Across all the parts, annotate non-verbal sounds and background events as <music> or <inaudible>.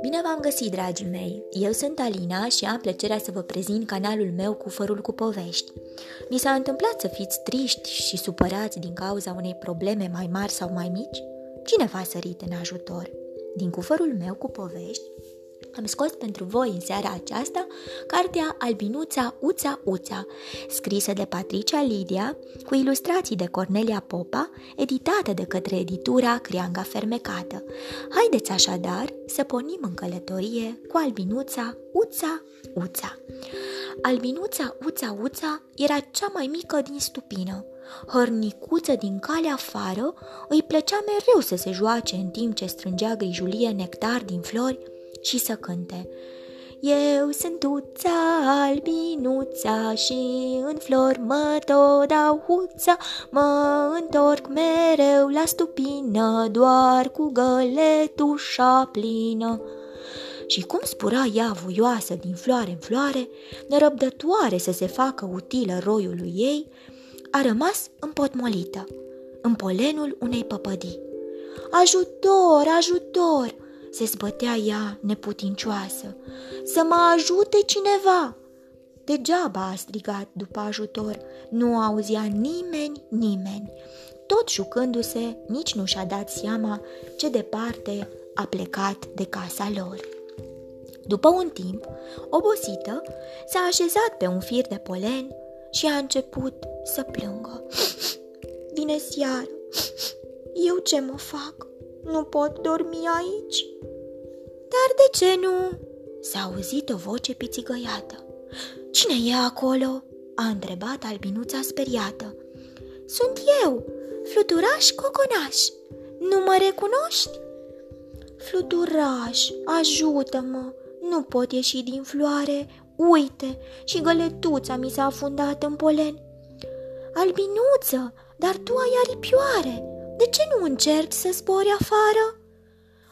Bine v-am găsit, dragii mei! Eu sunt Alina și am plăcerea să vă prezint canalul meu cu fărul cu povești. Mi s-a întâmplat să fiți triști și supărați din cauza unei probleme mai mari sau mai mici? Cine v-a sărit în ajutor? Din cufărul meu cu povești, am scos pentru voi în seara aceasta cartea Albinuța Uța Uța, scrisă de Patricia Lidia, cu ilustrații de Cornelia Popa, editată de către editura Crianga Fermecată. Haideți așadar să pornim în călătorie cu Albinuța Uța Uța. Albinuța Uța Uța era cea mai mică din stupină. Hărnicuță din calea afară îi plăcea mereu să se joace în timp ce strângea grijulie nectar din flori și să cânte. Eu sunt uța, albinuța și în flori mă tot dau huța, mă întorc mereu la stupină, doar cu găletușa plină. Și cum spura ea voioasă din floare în floare, nerăbdătoare să se facă utilă roiului ei, a rămas împotmolită, în polenul unei păpădii. Ajutor, ajutor! Se zbătea ea neputincioasă. Să mă ajute cineva! Degeaba a strigat după ajutor, nu auzea nimeni, nimeni. Tot jucându-se, nici nu și-a dat seama ce departe a plecat de casa lor. După un timp, obosită, s-a așezat pe un fir de polen și a început să plângă. <sniffs> Vine seară, <sniffs> eu ce mă fac? Nu pot dormi aici. Dar de ce nu? S-a auzit o voce pițigăiată. Cine e acolo? A întrebat albinuța speriată. Sunt eu, fluturaș coconaș. Nu mă recunoști? Fluturaș, ajută-mă, nu pot ieși din floare, uite, și găletuța mi s-a afundat în polen. Albinuță, dar tu ai aripioare, de ce nu încerci să zbori afară?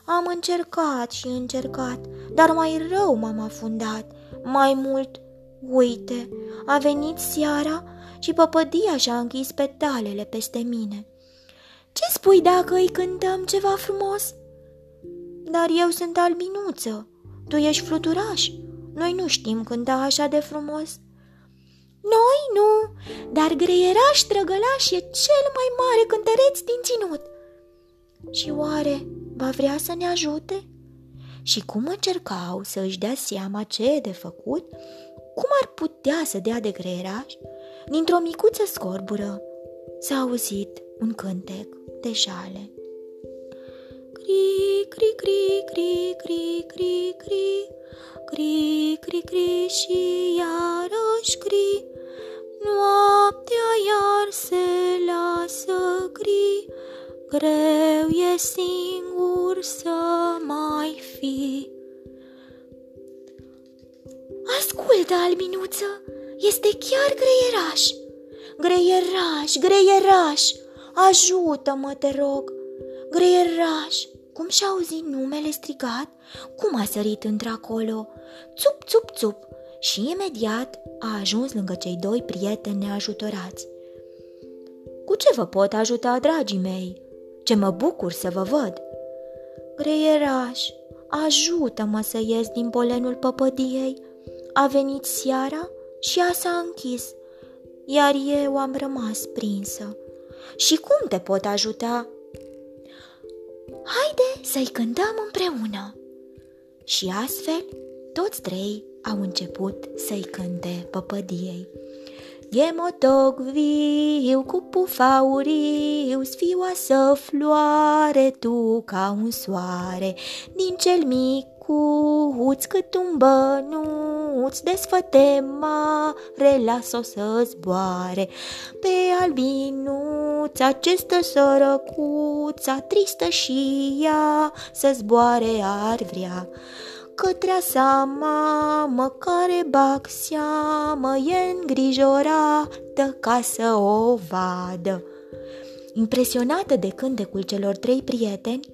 Am încercat și încercat, dar mai rău m-am afundat. Mai mult, uite, a venit seara și păpădia și-a închis petalele peste mine. Ce spui dacă îi cântăm ceva frumos? Dar eu sunt albinuță, tu ești fluturaș, noi nu știm cânta așa de frumos. Noi nu, dar greieraș drăgălaș e cel mai mare cântăreț din ținut. Și oare va vrea să ne ajute? Și cum încercau să își dea seama ce e de făcut, cum ar putea să dea de greieraș, dintr-o micuță scorbură s-a auzit un cântec de jale. Cri, cri, cri, cri, cri, cri, cri, cri, cri, cri și iarăși cri, noaptea iar se lasă cri, greu e singur să mai fi. Ascultă, albinuță, este chiar greieraș. Greieraș, greieraș, ajută-mă, te rog. Greieraș, cum și-a auzit numele strigat, cum a sărit într-acolo. Țup, țup, țup, și imediat a ajuns lângă cei doi prieteni neajutorați. Cu ce vă pot ajuta, dragii mei? Ce mă bucur să vă văd! Greieraș, ajută-mă să ies din polenul păpădiei. A venit seara și ea s-a închis, iar eu am rămas prinsă. Și cum te pot ajuta? Haide să-i cântăm împreună! Și astfel, toți trei au început să-i cânte păpădiei. E motog viu cu pufauriu, sfioasă floare tu ca un soare, din cel mic cuț cât un bănuț, desfăte mare, las-o să zboare. Pe albinuț acestă sărăcuța, tristă și ea, să zboare ar vrea către sa mamă care bag seamă e îngrijorată ca să o vadă. Impresionată de cântecul celor trei prieteni,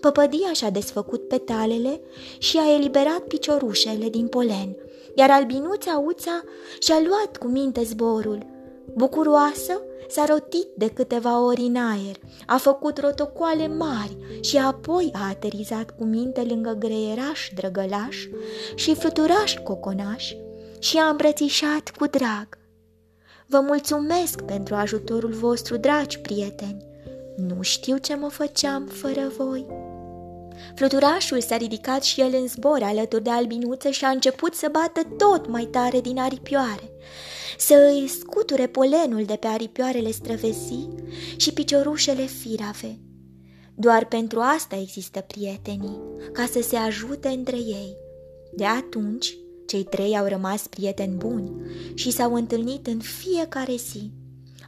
păpădia și-a desfăcut petalele și a eliberat piciorușele din polen, iar albinuța uța și-a luat cu minte zborul. Bucuroasă, s-a rotit de câteva ori în aer, a făcut rotocoale mari și apoi a aterizat cu minte lângă greieraș drăgălaș și fluturaș coconaș și a îmbrățișat cu drag. Vă mulțumesc pentru ajutorul vostru, dragi prieteni. Nu știu ce mă făceam fără voi. Fluturașul s-a ridicat și el în zbor alături de albinuță și a început să bată tot mai tare din aripioare, să îi scuture polenul de pe aripioarele străvezi și piciorușele firave. Doar pentru asta există prietenii, ca să se ajute între ei. De atunci, cei trei au rămas prieteni buni și s-au întâlnit în fiecare zi.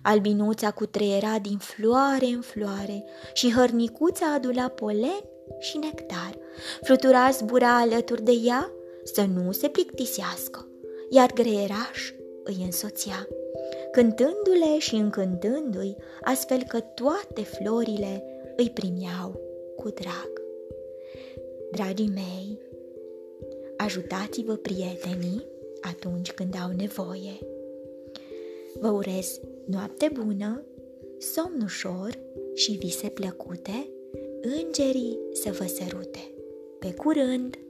Albinuța cu treiera din floare în floare și hărnicuța adula polen și nectar. Flutura zbura alături de ea să nu se plictisească, iar greieraș îi însoțea, cântându-le și încântându-i, astfel că toate florile îi primeau cu drag. Dragii mei, ajutați-vă prietenii atunci când au nevoie. Vă urez noapte bună, somn ușor și vise plăcute, îngerii să vă sărute. Pe curând!